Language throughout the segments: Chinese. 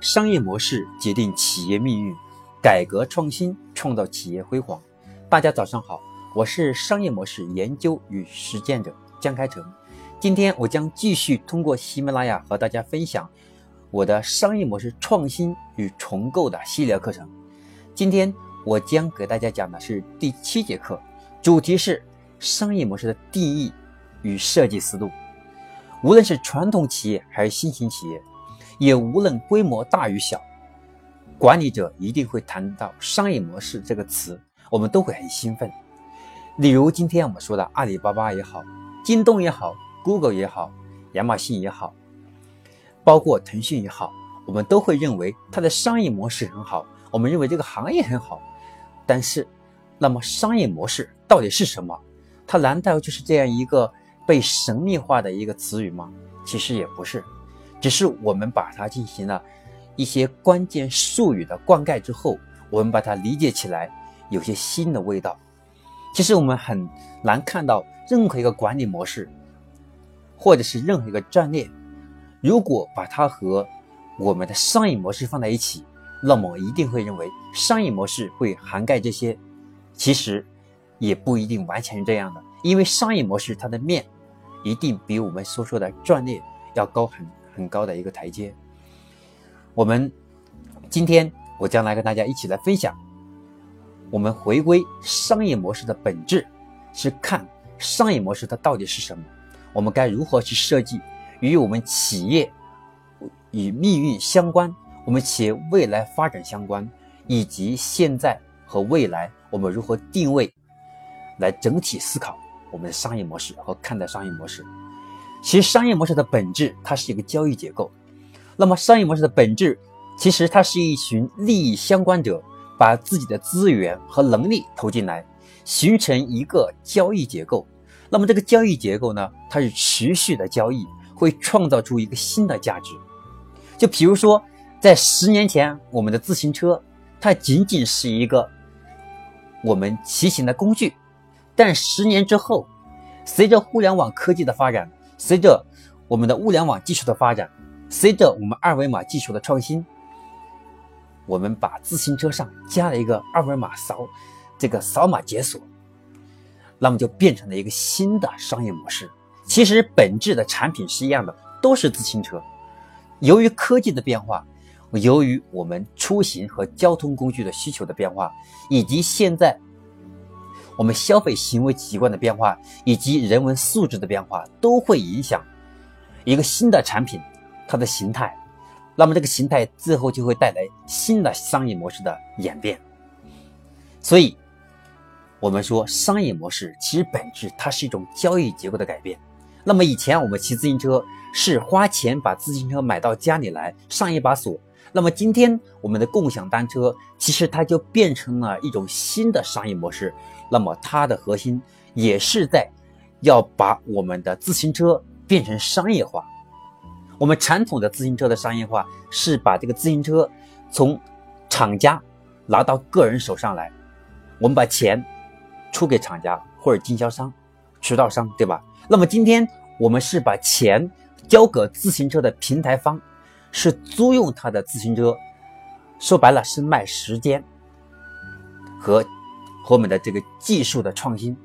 商业模式决定企业命运，改革创新创造企业辉煌。大家早上好，我是商业模式研究与实践者江开成。今天我将继续通过喜马拉雅和大家分享我的商业模式创新与重构的系列课程。今天我将给大家讲的是第七节课，主题是商业模式的定义与设计思路。无论是传统企业还是新型企业。也无论规模大与小，管理者一定会谈到商业模式这个词，我们都会很兴奋。例如今天我们说的阿里巴巴也好，京东也好，Google 也好，亚马逊也好，包括腾讯也好，我们都会认为它的商业模式很好，我们认为这个行业很好。但是，那么商业模式到底是什么？它难道就是这样一个被神秘化的一个词语吗？其实也不是。只是我们把它进行了一些关键术语的灌溉之后，我们把它理解起来有些新的味道。其实我们很难看到任何一个管理模式，或者是任何一个战略，如果把它和我们的商业模式放在一起，那么一定会认为商业模式会涵盖这些。其实也不一定完全是这样的，因为商业模式它的面一定比我们所说的战略要高很多。很高的一个台阶。我们今天我将来跟大家一起来分享，我们回归商业模式的本质，是看商业模式它到底是什么，我们该如何去设计，与我们企业与命运相关，我们企业未来发展相关，以及现在和未来我们如何定位，来整体思考我们的商业模式和看待商业模式。其实商业模式的本质，它是一个交易结构。那么商业模式的本质，其实它是一群利益相关者把自己的资源和能力投进来，形成一个交易结构。那么这个交易结构呢，它是持续的交易，会创造出一个新的价值。就比如说，在十年前，我们的自行车，它仅仅是一个我们骑行的工具，但十年之后，随着互联网科技的发展，随着我们的物联网技术的发展，随着我们二维码技术的创新，我们把自行车上加了一个二维码扫，这个扫码解锁，那么就变成了一个新的商业模式。其实本质的产品是一样的，都是自行车。由于科技的变化，由于我们出行和交通工具的需求的变化，以及现在。我们消费行为习惯的变化，以及人文素质的变化，都会影响一个新的产品它的形态。那么这个形态最后就会带来新的商业模式的演变。所以，我们说商业模式其实本质它是一种交易结构的改变。那么以前我们骑自行车是花钱把自行车买到家里来上一把锁。那么今天我们的共享单车其实它就变成了一种新的商业模式。那么它的核心也是在要把我们的自行车变成商业化。我们传统的自行车的商业化是把这个自行车从厂家拿到个人手上来，我们把钱出给厂家或者经销商、渠道商，对吧？那么今天我们是把钱交给自行车的平台方。是租用他的自行车，说白了是卖时间和和我们的这个技术的创新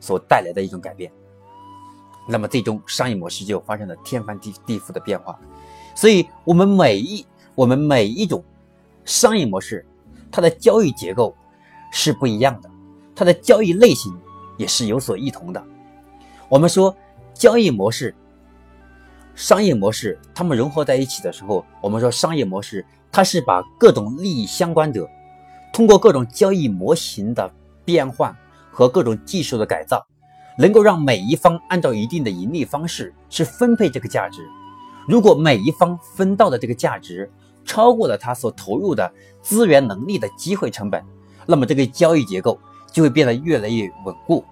所带来的一种改变。那么最终商业模式就发生了天翻地地覆的变化。所以，我们每一我们每一种商业模式，它的交易结构是不一样的，它的交易类型也是有所异同的。我们说交易模式。商业模式，它们融合在一起的时候，我们说商业模式，它是把各种利益相关者，通过各种交易模型的变换和各种技术的改造，能够让每一方按照一定的盈利方式去分配这个价值。如果每一方分到的这个价值超过了他所投入的资源能力的机会成本，那么这个交易结构就会变得越来越稳固。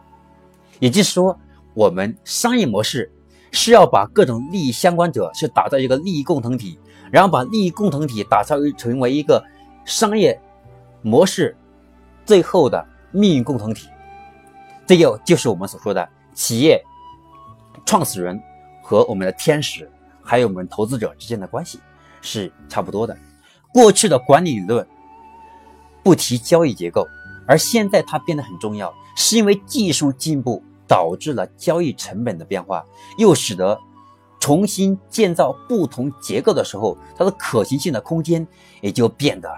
也就是说，我们商业模式。是要把各种利益相关者去打造一个利益共同体，然后把利益共同体打造成为一个商业模式最后的命运共同体。这就就是我们所说的企业创始人和我们的天使，还有我们投资者之间的关系。是差不多的。过去的管理理论不提交易结构，而现在它变得很重要，是因为技术进步导致了交易成本的变化，又使得重新建造不同结构的时候，它的可行性的空间也就变得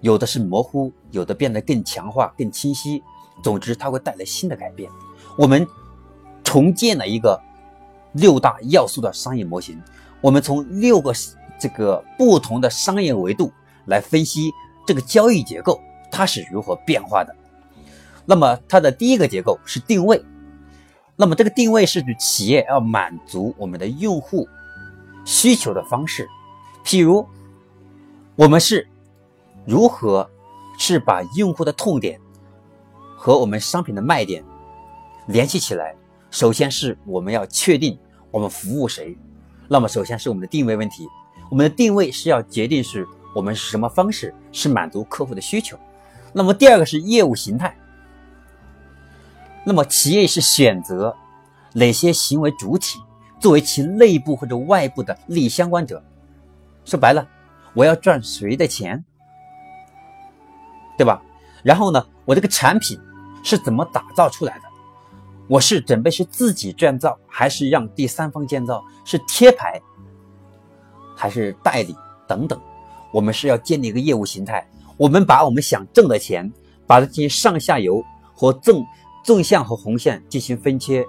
有的是模糊，有的变得更强化、更清晰。总之，它会带来新的改变。我们重建了一个六大要素的商业模型，我们从六个。这个不同的商业维度来分析这个交易结构，它是如何变化的。那么它的第一个结构是定位，那么这个定位是指企业要满足我们的用户需求的方式。譬如，我们是如何是把用户的痛点和我们商品的卖点联系起来？首先是我们要确定我们服务谁，那么首先是我们的定位问题。我们的定位是要决定是我们是什么方式，是满足客户的需求。那么第二个是业务形态。那么企业是选择哪些行为主体作为其内部或者外部的利益相关者？说白了，我要赚谁的钱，对吧？然后呢，我这个产品是怎么打造出来的？我是准备是自己建造，还是让第三方建造？是贴牌？还是代理等等，我们是要建立一个业务形态。我们把我们想挣的钱，把它进行上下游和纵纵向和红线进行分切，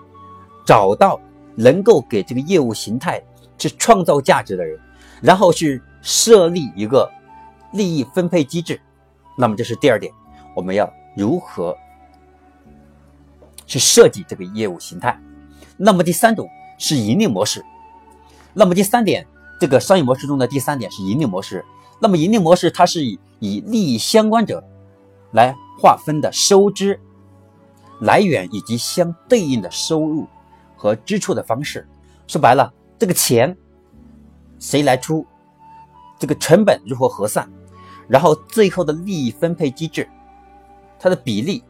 找到能够给这个业务形态去创造价值的人，然后去设立一个利益分配机制。那么这是第二点，我们要如何去设计这个业务形态？那么第三种是盈利模式。那么第三点。这个商业模式中的第三点是盈利模式。那么盈利模式它是以以利益相关者来划分的收支来源以及相对应的收入和支出的方式。说白了，这个钱谁来出，这个成本如何核算，然后最后的利益分配机制，它的比例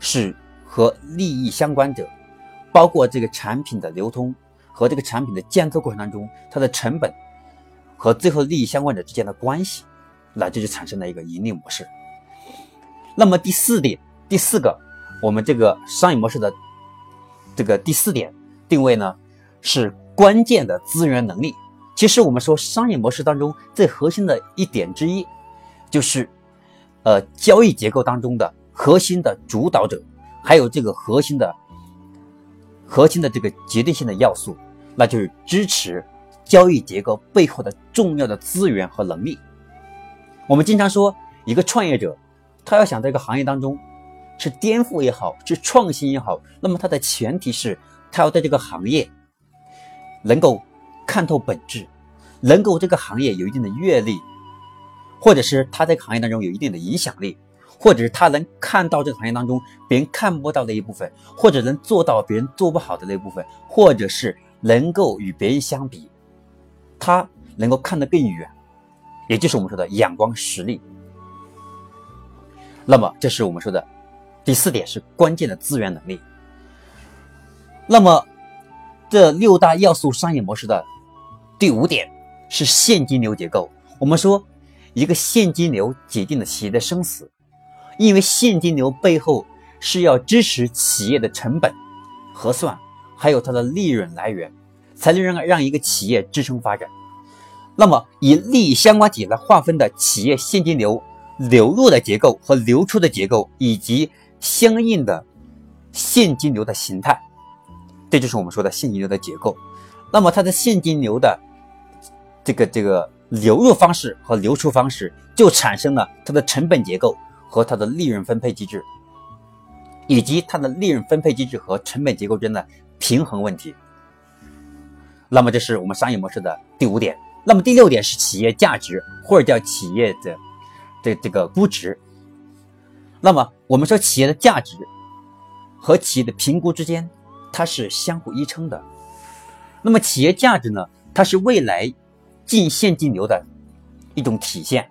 是和利益相关者，包括这个产品的流通。和这个产品的建造过程当中，它的成本和最后利益相关者之间的关系，那这就产生了一个盈利模式。那么第四点，第四个，我们这个商业模式的这个第四点定位呢，是关键的资源能力。其实我们说商业模式当中最核心的一点之一，就是呃交易结构当中的核心的主导者，还有这个核心的。核心的这个决定性的要素，那就是支持交易结构背后的重要的资源和能力。我们经常说，一个创业者，他要想在一个行业当中是颠覆也好，是创新也好，那么他的前提是，他要在这个行业能够看透本质，能够这个行业有一定的阅历，或者是他在行业当中有一定的影响力。或者是他能看到这个行业当中别人看不到的一部分，或者能做到别人做不好的那部分，或者是能够与别人相比，他能够看得更远，也就是我们说的眼光实力。那么，这是我们说的第四点，是关键的资源能力。那么，这六大要素商业模式的第五点是现金流结构。我们说，一个现金流决定了企业的生死。因为现金流背后是要支持企业的成本核算，还有它的利润来源，才能让让一个企业支撑发展。那么，以利益相关体来划分的企业现金流流入的结构和流出的结构，以及相应的现金流的形态，这就是我们说的现金流的结构。那么，它的现金流的这个这个流入方式和流出方式，就产生了它的成本结构。和它的利润分配机制，以及它的利润分配机制和成本结构之间的平衡问题。那么，这是我们商业模式的第五点。那么，第六点是企业价值，或者叫企业的这这个估值。那么，我们说企业的价值和企业的评估之间，它是相互依撑的。那么，企业价值呢，它是未来净现金流的一种体现。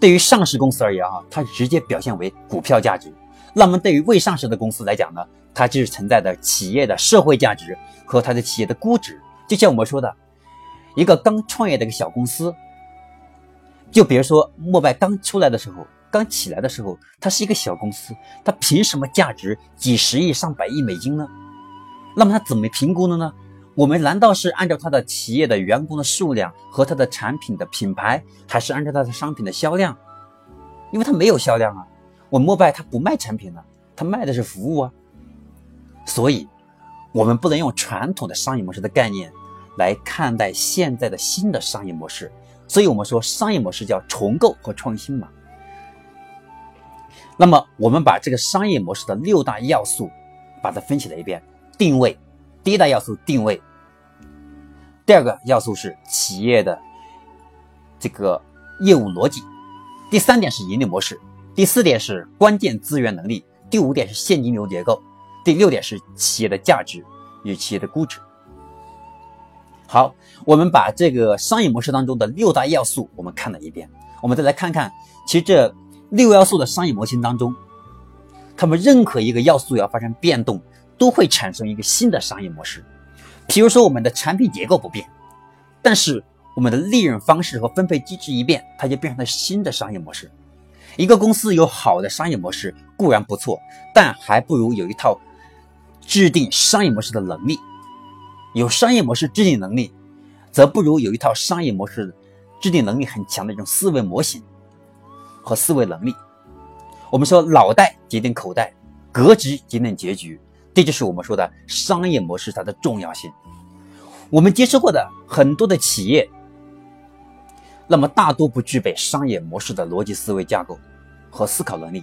对于上市公司而言啊，它直接表现为股票价值。那么对于未上市的公司来讲呢，它就是存在的企业的社会价值和它的企业的估值。就像我们说的，一个刚创业的一个小公司，就比如说摩拜刚出来的时候，刚起来的时候，它是一个小公司，它凭什么价值几十亿、上百亿美金呢？那么它怎么评估的呢？我们难道是按照它的企业的员工的数量和它的产品的品牌，还是按照它的商品的销量？因为它没有销量啊，我摩拜它不卖产品了，它卖的是服务啊。所以，我们不能用传统的商业模式的概念来看待现在的新的商业模式。所以我们说商业模式叫重构和创新嘛。那么，我们把这个商业模式的六大要素把它分析了一遍：定位，第一大要素定位；第二个要素是企业的这个业务逻辑；第三点是盈利模式；第四点是关键资源能力；第五点是现金流结构。第六点是企业的价值与企业的估值。好，我们把这个商业模式当中的六大要素我们看了一遍，我们再来看看，其实这六要素的商业模型当中，他们任何一个要素要发生变动，都会产生一个新的商业模式。比如说，我们的产品结构不变，但是我们的利润方式和分配机制一变，它就变成了新的商业模式。一个公司有好的商业模式固然不错，但还不如有一套。制定商业模式的能力，有商业模式制定能力，则不如有一套商业模式制定能力很强的一种思维模型和思维能力。我们说脑袋决定口袋，格局决定结局，这就是我们说的商业模式它的重要性。我们接触过的很多的企业，那么大多不具备商业模式的逻辑思维架构和思考能力，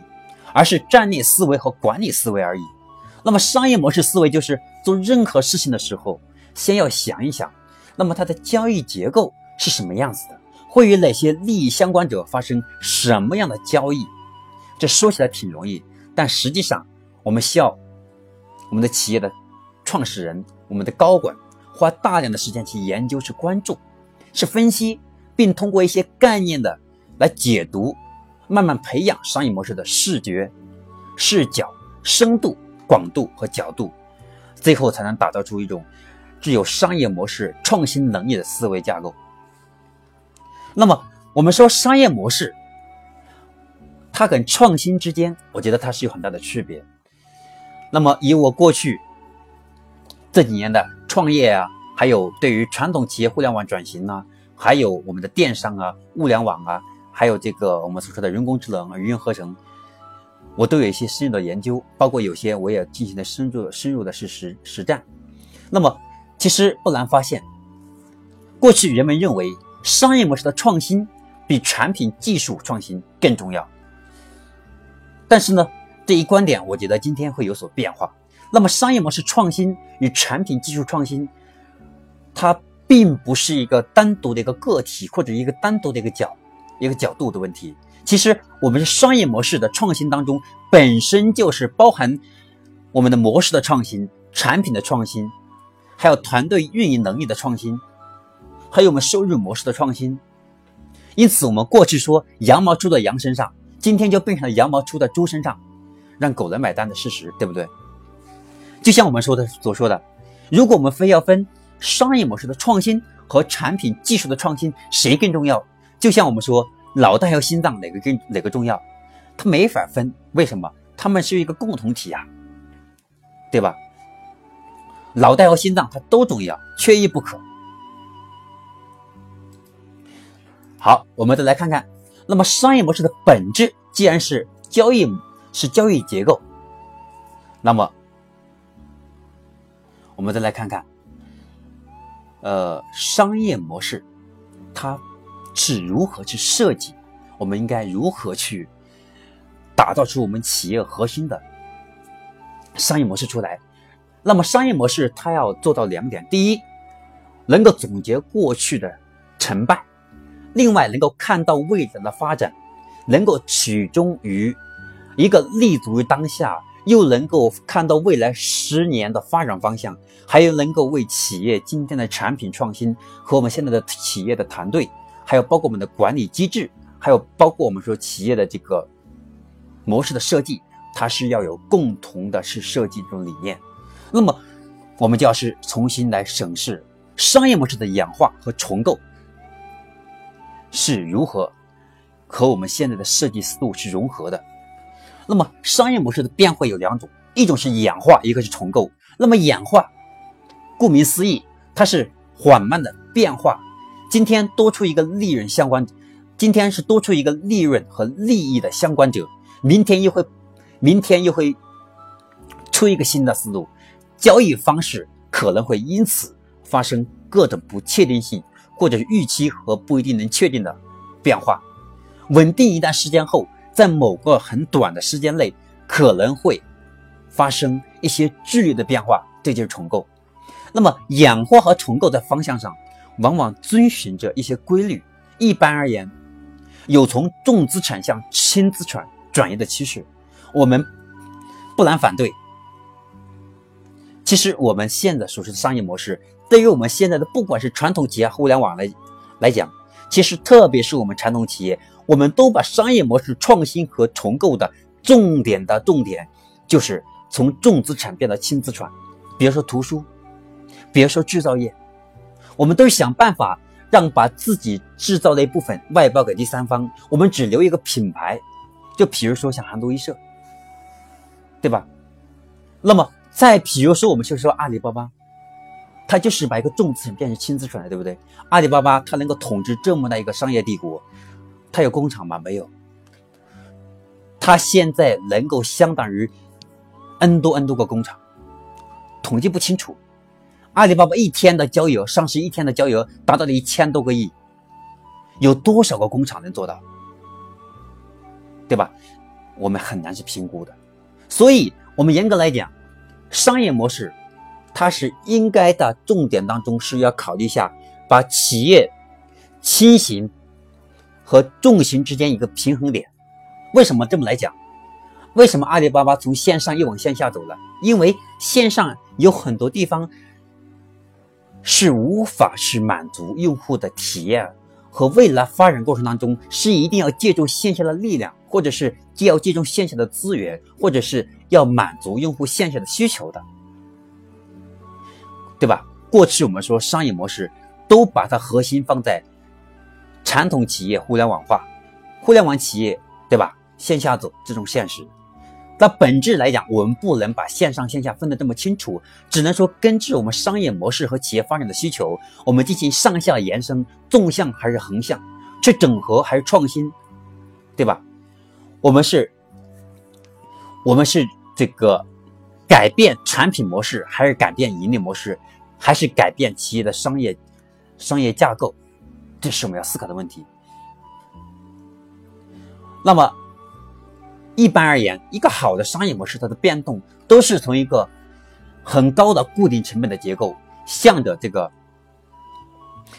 而是战略思维和管理思维而已。那么商业模式思维就是做任何事情的时候，先要想一想，那么它的交易结构是什么样子的，会与哪些利益相关者发生什么样的交易？这说起来挺容易，但实际上我们需要我们的企业的创始人、我们的高管花大量的时间去研究、去关注、去分析，并通过一些概念的来解读，慢慢培养商业模式的视觉、视角、深度。广度和角度，最后才能打造出一种具有商业模式创新能力的思维架构。那么，我们说商业模式，它跟创新之间，我觉得它是有很大的区别。那么，以我过去这几年的创业啊，还有对于传统企业互联网转型呢，还有我们的电商啊、物联网啊，还有这个我们所说的人工智能、语音合成。我都有一些深入的研究，包括有些我也进行了深入深入的是实实战。那么，其实不难发现，过去人们认为商业模式的创新比产品技术创新更重要。但是呢，这一观点我觉得今天会有所变化。那么，商业模式创新与产品技术创新，它并不是一个单独的一个个体或者一个单独的一个角一个角度的问题。其实，我们商业模式的创新当中，本身就是包含我们的模式的创新、产品的创新，还有团队运营能力的创新，还有我们收入模式的创新。因此，我们过去说羊毛出在羊身上，今天就变成了羊毛出在猪身上，让狗来买单的事实，对不对？就像我们说的所说的，如果我们非要分商业模式的创新和产品技术的创新谁更重要，就像我们说。脑袋和心脏哪个更哪个重要？它没法分，为什么？它们是一个共同体呀，对吧？脑袋和心脏它都重要，缺一不可。好，我们再来看看，那么商业模式的本质既然是交易，是交易结构，那么我们再来看看，呃，商业模式它。是如何去设计？我们应该如何去打造出我们企业核心的商业模式出来？那么，商业模式它要做到两点：第一，能够总结过去的成败；另外，能够看到未来的发展，能够取中于一个立足于当下，又能够看到未来十年的发展方向，还有能够为企业今天的产品创新和我们现在的企业的团队。还有包括我们的管理机制，还有包括我们说企业的这个模式的设计，它是要有共同的是设计这种理念。那么，我们就要是重新来审视商业模式的演化和重构是如何和我们现在的设计思路是融合的。那么，商业模式的变化有两种，一种是演化，一个是重构。那么，演化，顾名思义，它是缓慢的变化。今天多出一个利润相关，今天是多出一个利润和利益的相关者，明天又会，明天又会出一个新的思路，交易方式可能会因此发生各种不确定性，或者是预期和不一定能确定的变化。稳定一段时间后，在某个很短的时间内，可能会发生一些剧烈的变化，这就是重构。那么，演化和重构在方向上。往往遵循着一些规律。一般而言，有从重资产向轻资产转移的趋势，我们不难反对。其实，我们现在所说的商业模式，对于我们现在的不管是传统企业、互联网来来讲，其实特别是我们传统企业，我们都把商业模式创新和重构的重点的重点，就是从重资产变到轻资产。比如说图书，比如说制造业。我们都想办法让把自己制造的一部分外包给第三方，我们只留一个品牌，就比如说像韩都衣舍，对吧？那么再比如说，我们就说阿里巴巴，它就是把一个重资产变成轻资产了，对不对？阿里巴巴它能够统治这么大一个商业帝国，它有工厂吗？没有。它现在能够相当于 N 多 N 多个工厂，统计不清楚。阿里巴巴一天的交易额，上市一天的交易额达到了一千多个亿，有多少个工厂能做到？对吧？我们很难去评估的。所以，我们严格来讲，商业模式它是应该的重点当中是要考虑一下，把企业轻型和重型之间一个平衡点。为什么这么来讲？为什么阿里巴巴从线上又往线下走了？因为线上有很多地方。是无法去满足用户的体验和未来发展过程当中是一定要借助线下的力量，或者是既要借助线下的资源，或者是要满足用户线下的需求的，对吧？过去我们说商业模式都把它核心放在传统企业互联网化，互联网企业对吧？线下走这种现实。那本质来讲，我们不能把线上线下分得这么清楚，只能说根据我们商业模式和企业发展的需求，我们进行上下延伸，纵向还是横向，去整合还是创新，对吧？我们是，我们是这个改变产品模式，还是改变盈利模式，还是改变企业的商业商业架构？这是我们要思考的问题。那么。一般而言，一个好的商业模式，它的变动都是从一个很高的固定成本的结构，向着这个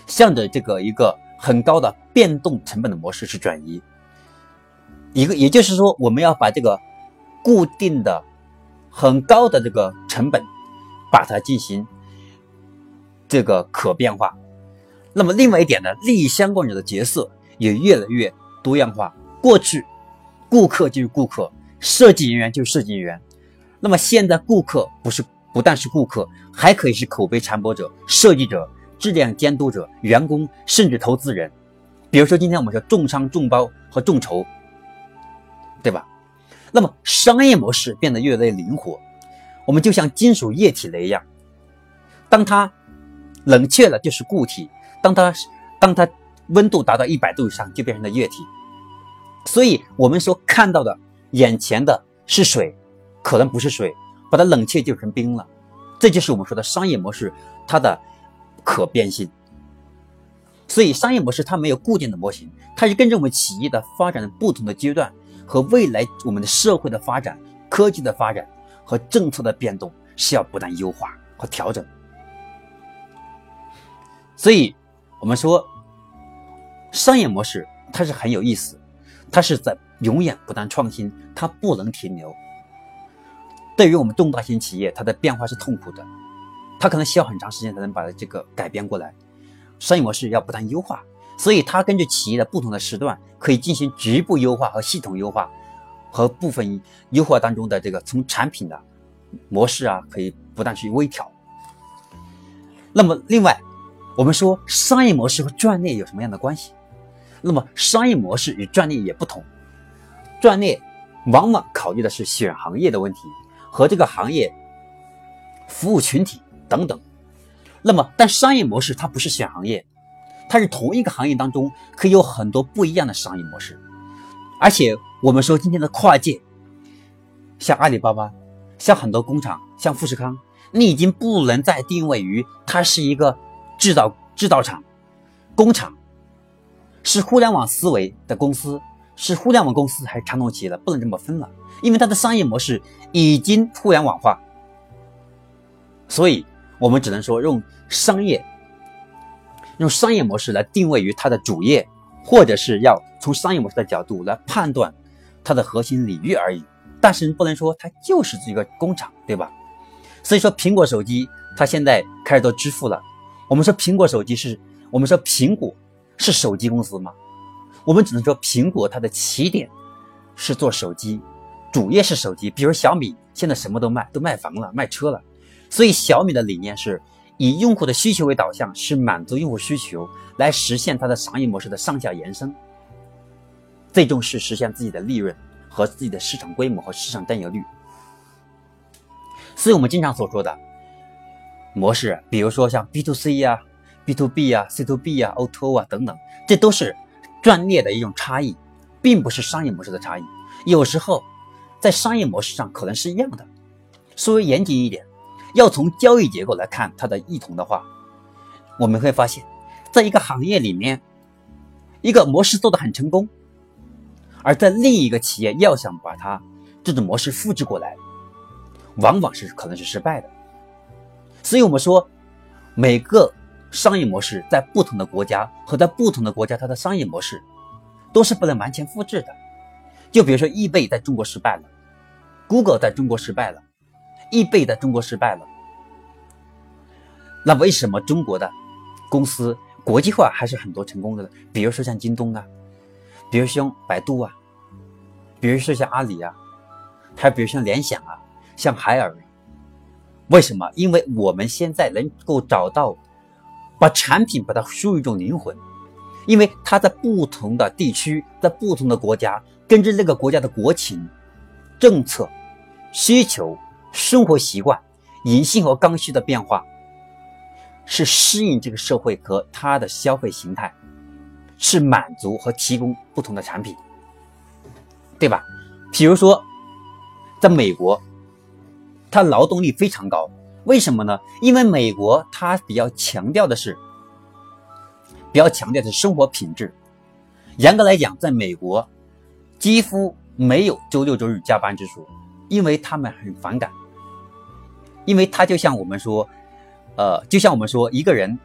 向着这个一个很高的变动成本的模式去转移。一个，也就是说，我们要把这个固定的很高的这个成本，把它进行这个可变化。那么，另外一点呢，利益相关者的角色也越来越多样化。过去。顾客就是顾客，设计人员就是设计人员。那么现在，顾客不是不但是顾客，还可以是口碑传播者、设计者、质量监督者、员工，甚至投资人。比如说，今天我们说重商、众包和众筹，对吧？那么商业模式变得越来越灵活，我们就像金属液体了一样，当它冷却了就是固体，当它当它温度达到一百度以上，就变成了液体。所以，我们说看到的眼前的是水，可能不是水，把它冷却就成冰了。这就是我们说的商业模式它的可变性。所以，商业模式它没有固定的模型，它是跟着我们企业的发展的不同的阶段和未来我们的社会的发展、科技的发展和政策的变动是要不断优化和调整。所以，我们说商业模式它是很有意思。它是在永远不断创新，它不能停留。对于我们重大型企业，它的变化是痛苦的，它可能需要很长时间才能把这个改变过来。商业模式要不断优化，所以它根据企业的不同的时段，可以进行局部优化和系统优化，和部分优化当中的这个从产品的模式啊，可以不断去微调。那么，另外我们说商业模式和专业有什么样的关系？那么商业模式与专业也不同，专业往往考虑的是选行业的问题和这个行业服务群体等等。那么，但商业模式它不是选行业，它是同一个行业当中可以有很多不一样的商业模式。而且我们说今天的跨界，像阿里巴巴，像很多工厂，像富士康，你已经不能再定位于它是一个制造制造厂、工厂，是互联网思维的公司，是互联网公司还是传统企业了，不能这么分了，因为它的商业模式已经互联网化，所以。我们只能说用商业，用商业模式来定位于它的主业，或者是要从商业模式的角度来判断它的核心领域而已。但是不能说它就是一个工厂，对吧？所以说，苹果手机它现在开始做支付了。我们说苹果手机是，我们说苹果是手机公司吗？我们只能说苹果它的起点是做手机，主业是手机。比如小米现在什么都卖，都卖房了，卖车了。所以小米的理念是以用户的需求为导向，是满足用户需求，来实现它的商业模式的上下延伸，最终是实现自己的利润和自己的市场规模和市场占有率。所以我们经常所说的模式，比如说像 B to C 呀、B to B 呀、C to B 呀、O to O 啊等等，这都是专业的一种差异，并不是商业模式的差异。有时候在商业模式上可能是一样的，稍微严谨一点。要从交易结构来看它的异同的话，我们会发现，在一个行业里面，一个模式做得很成功，而在另一个企业要想把它这种模式复制过来，往往是可能是失败的。所以我们说，每个商业模式在不同的国家和在不同的国家，它的商业模式都是不能完全复制的。就比如说，易贝在中国失败了，Google 在中国失败了。易贝在中国失败了，那为什么中国的公司国际化还是很多成功的呢？比如说像京东啊，比如像百度啊，比如说像阿里啊，还比如像联想啊，像海尔。为什么？因为我们现在能够找到把产品把它输入一种灵魂，因为它在不同的地区，在不同的国家，根据那个国家的国情、政策、需求。生活习惯、隐性和刚需的变化，是适应这个社会和它的消费形态，是满足和提供不同的产品，对吧？比如说，在美国，它劳动力非常高，为什么呢？因为美国它比较强调的是，比较强调的是生活品质。严格来讲，在美国几乎没有周六周日加班之说，因为他们很反感。因为他就像我们说，呃，就像我们说，一个人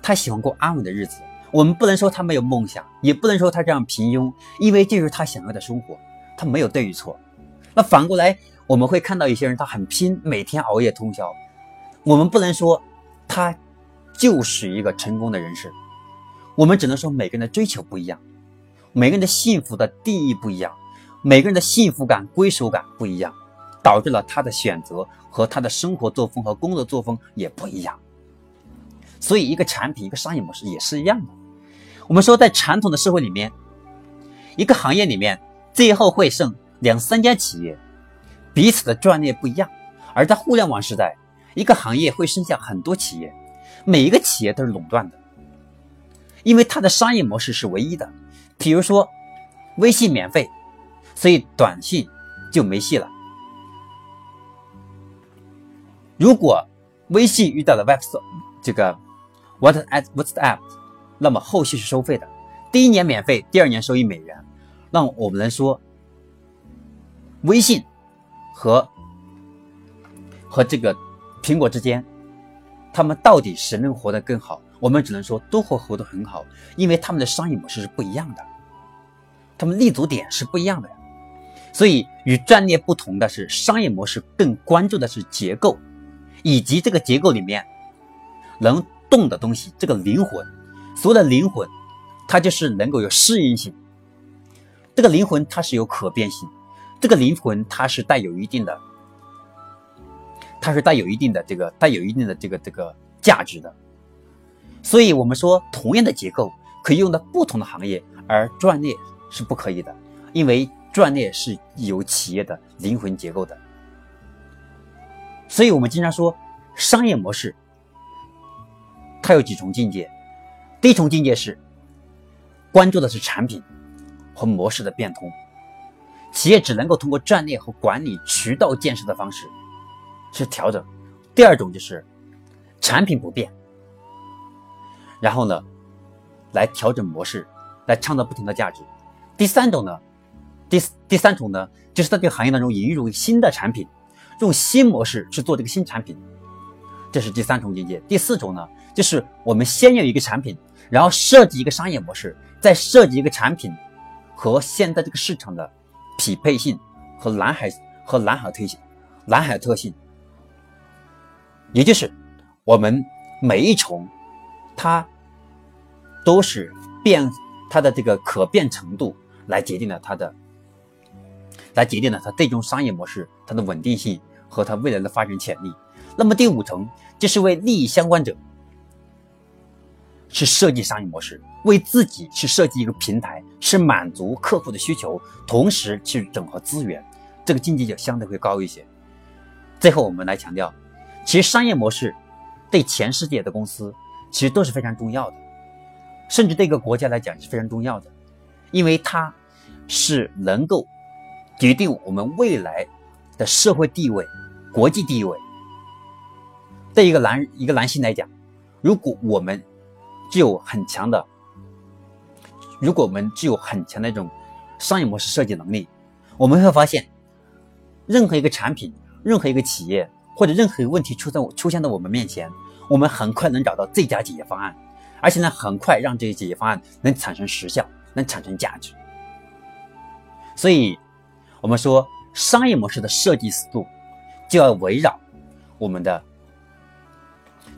他喜欢过安稳的日子，我们不能说他没有梦想，也不能说他这样平庸，因为这是他想要的生活，他没有对与错。那反过来，我们会看到一些人他很拼，每天熬夜通宵，我们不能说他就是一个成功的人士，我们只能说每个人的追求不一样，每个人的幸福的定义不一样，每个人的幸福感、归属感不一样。导致了他的选择和他的生活作风和工作作风也不一样，所以一个产品一个商业模式也是一样的。我们说，在传统的社会里面，一个行业里面最后会剩两三家企业，彼此的专业不一样；而在互联网时代，一个行业会剩下很多企业，每一个企业都是垄断的，因为它的商业模式是唯一的。比如说，微信免费，所以短信就没戏了。如果微信遇到了 Web 这个 WhatsApp WhatsApp，那么后续是收费的，第一年免费，第二年收一美元。那我们能说，微信和和这个苹果之间，他们到底谁能活得更好？我们只能说都会活得很好，因为他们的商业模式是不一样的，他们立足点是不一样的。所以与战略不同的是，商业模式更关注的是结构。以及这个结构里面能动的东西，这个灵魂，所谓的灵魂，它就是能够有适应性。这个灵魂它是有可变性，这个灵魂它是带有一定的，它是带有一定的这个带有一定的这个这个价值的。所以，我们说同样的结构可以用到不同的行业，而专业是不可以的，因为专业是有企业的灵魂结构的。所以我们经常说，商业模式它有几重境界。第一重境界是关注的是产品和模式的变通，企业只能够通过战略和管理渠道建设的方式去调整。第二种就是产品不变。然后呢，来调整模式，来创造不同的价值。第三种呢，第第三种呢，就是在这个行业当中引入新的产品，用新模式去做这个新产品，这是第三重境界。第四种呢，就是我们先有一个产品，然后设计一个商业模式，再设计一个产品和现在这个市场的匹配性和蓝海和蓝海特性，蓝海特性，也就是我们每一重。它都是变它的这个可变程度来决定了它的，来决定了它最终商业模式它的稳定性和它未来的发展潜力。那么第五层就是为利益相关者去设计商业模式，为自己去设计一个平台，是满足客户的需求，同时去整合资源，这个境界就相对会高一些。最后我们来强调，其实商业模式对全世界的公司。其实都是非常重要的，甚至对一个国家来讲是非常重要的，因为它是能够决定我们未来的社会地位、国际地位。对一个男一个男性来讲，如果我们具有很强的，如果我们具有很强的一种商业模式设计能力，我们会发现，任何一个产品、任何一个企业或者任何一个问题出在出现在我们面前。我们很快能找到最佳解决方案，而且呢，很快让这些解决方案能产生实效，能产生价值。所以，我们说商业模式的设计思路就要围绕我们的，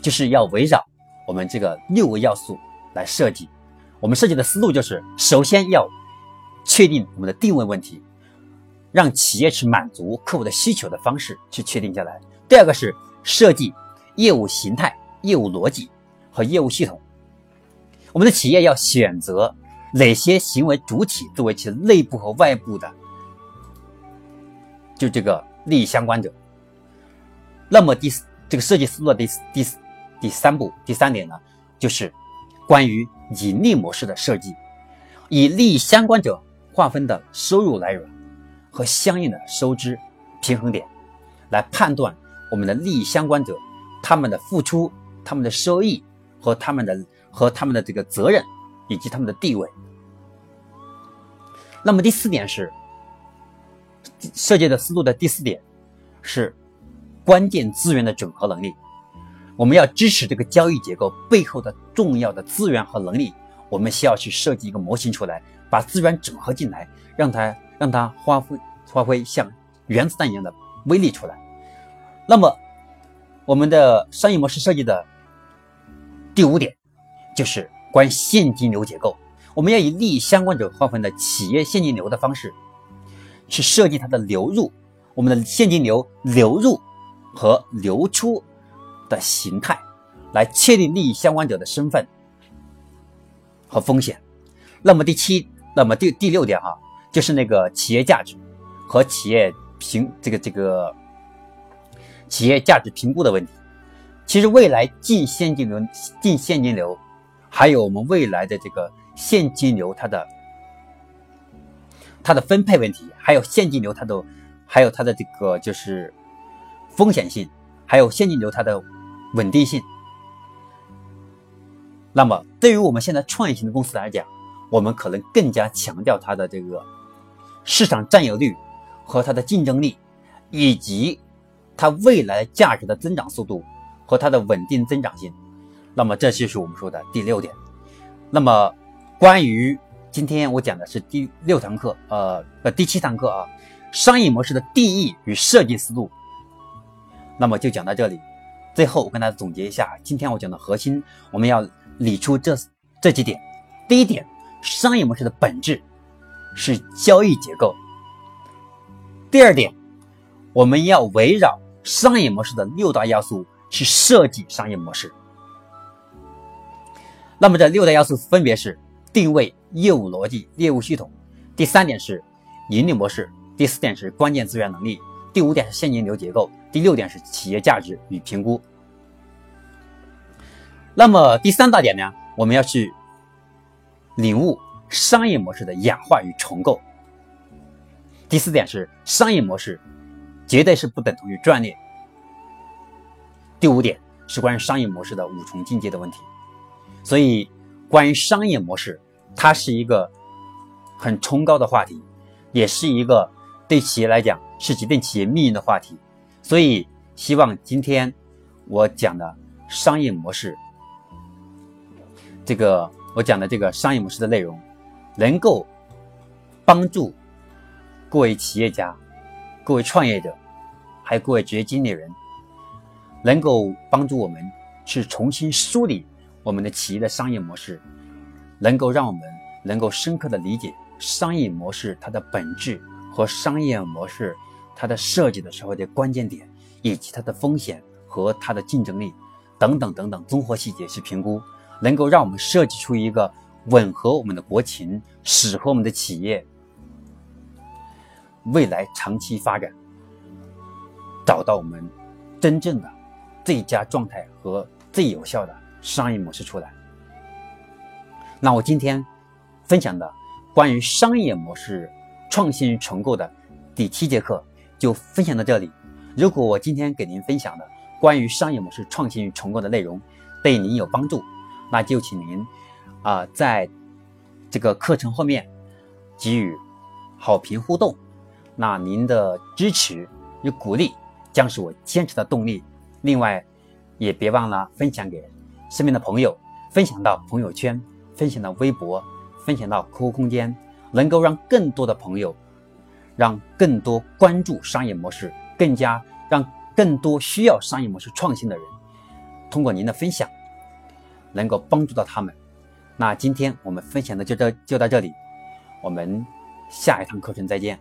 就是要围绕我们这个六个要素来设计。我们设计的思路就是：首先要确定我们的定位问题，让企业去满足客户的需求的方式去确定下来。第二个是设计业务形态。业务逻辑和业务系统，我们的企业要选择哪些行为主体作为其内部和外部的，就这个利益相关者。那么第这个设计思路的第第第三步第三点呢，就是关于盈利模式的设计，以利益相关者划分的收入来源和相应的收支平衡点，来判断我们的利益相关者他们的付出。他们的收益和他们的和他们的这个责任以及他们的地位。那么第四点是设计的思路的第四点是关键资源的整合能力。我们要支持这个交易结构背后的重要的资源和能力，我们需要去设计一个模型出来，把资源整合进来，让它让它发挥发挥像原子弹一样的威力出来。那么我们的商业模式设计的。第五点就是关现金流结构，我们要以利益相关者划分的企业现金流的方式，去设计它的流入，我们的现金流流入和流出的形态，来确定利益相关者的身份和风险。那么第七，那么第第六点哈，就是那个企业价值和企业评这个这个企业价值评估的问题。其实未来净现金流、净现金流，还有我们未来的这个现金流，它的它的分配问题，还有现金流它的，还有它的这个就是风险性，还有现金流它的稳定性。那么对于我们现在创业型的公司来讲，我们可能更加强调它的这个市场占有率和它的竞争力，以及它未来价值的增长速度。和它的稳定增长性，那么这就是我们说的第六点。那么关于今天我讲的是第六堂课，呃呃第七堂课啊，商业模式的定义与设计思路。那么就讲到这里。最后我跟大家总结一下，今天我讲的核心，我们要理出这这几点。第一点，商业模式的本质是交易结构。第二点，我们要围绕商业模式的六大要素。去设计商业模式。那么这六大要素分别是定位、业务逻辑、业务系统。第三点是盈利模式，第四点是关键资源能力，第五点是现金流结构，第六点是企业价值与评估。那么第三大点呢，我们要去领悟商业模式的演化与重构。第四点是商业模式绝对是不等同于专业。第五点是关于商业模式的五重境界的问题。所以，关于商业模式，它是一个很崇高的话题，也是一个对企业来讲是决定企业命运的话题。所以，希望今天我讲的商业模式。这个我讲的这个商业模式的内容，能够帮助各位企业家、各位创业者，还有各位职业经理人，能够帮助我们去重新梳理我们的企业的商业模式，能够让我们能够深刻的理解商业模式它的本质和商业模式它的设计的时候的关键点，以及它的风险和它的竞争力等等等等综合细节去评估。能够让我们设计出一个吻合我们的国情、适合我们的企业未来长期发展，找到我们真正的最佳状态和最有效的商业模式出来。那我今天分享的关于商业模式创新与重构的第七节课就分享到这里。如果我今天给您分享的关于商业模式创新与重构的内容对您有帮助，那就请您，啊，在这个课程后面给予好评互动。那您的支持与鼓励将是我坚持的动力。另外，也别忘了分享给身边的朋友，分享到朋友圈，分享到微博，分享到 QQ 空间，能够让更多的朋友，让更多关注商业模式，更加让更多需要商业模式创新的人，通过您的分享。能够帮助到他们，那今天我们分享的就这就到这里，我们下一堂课程再见。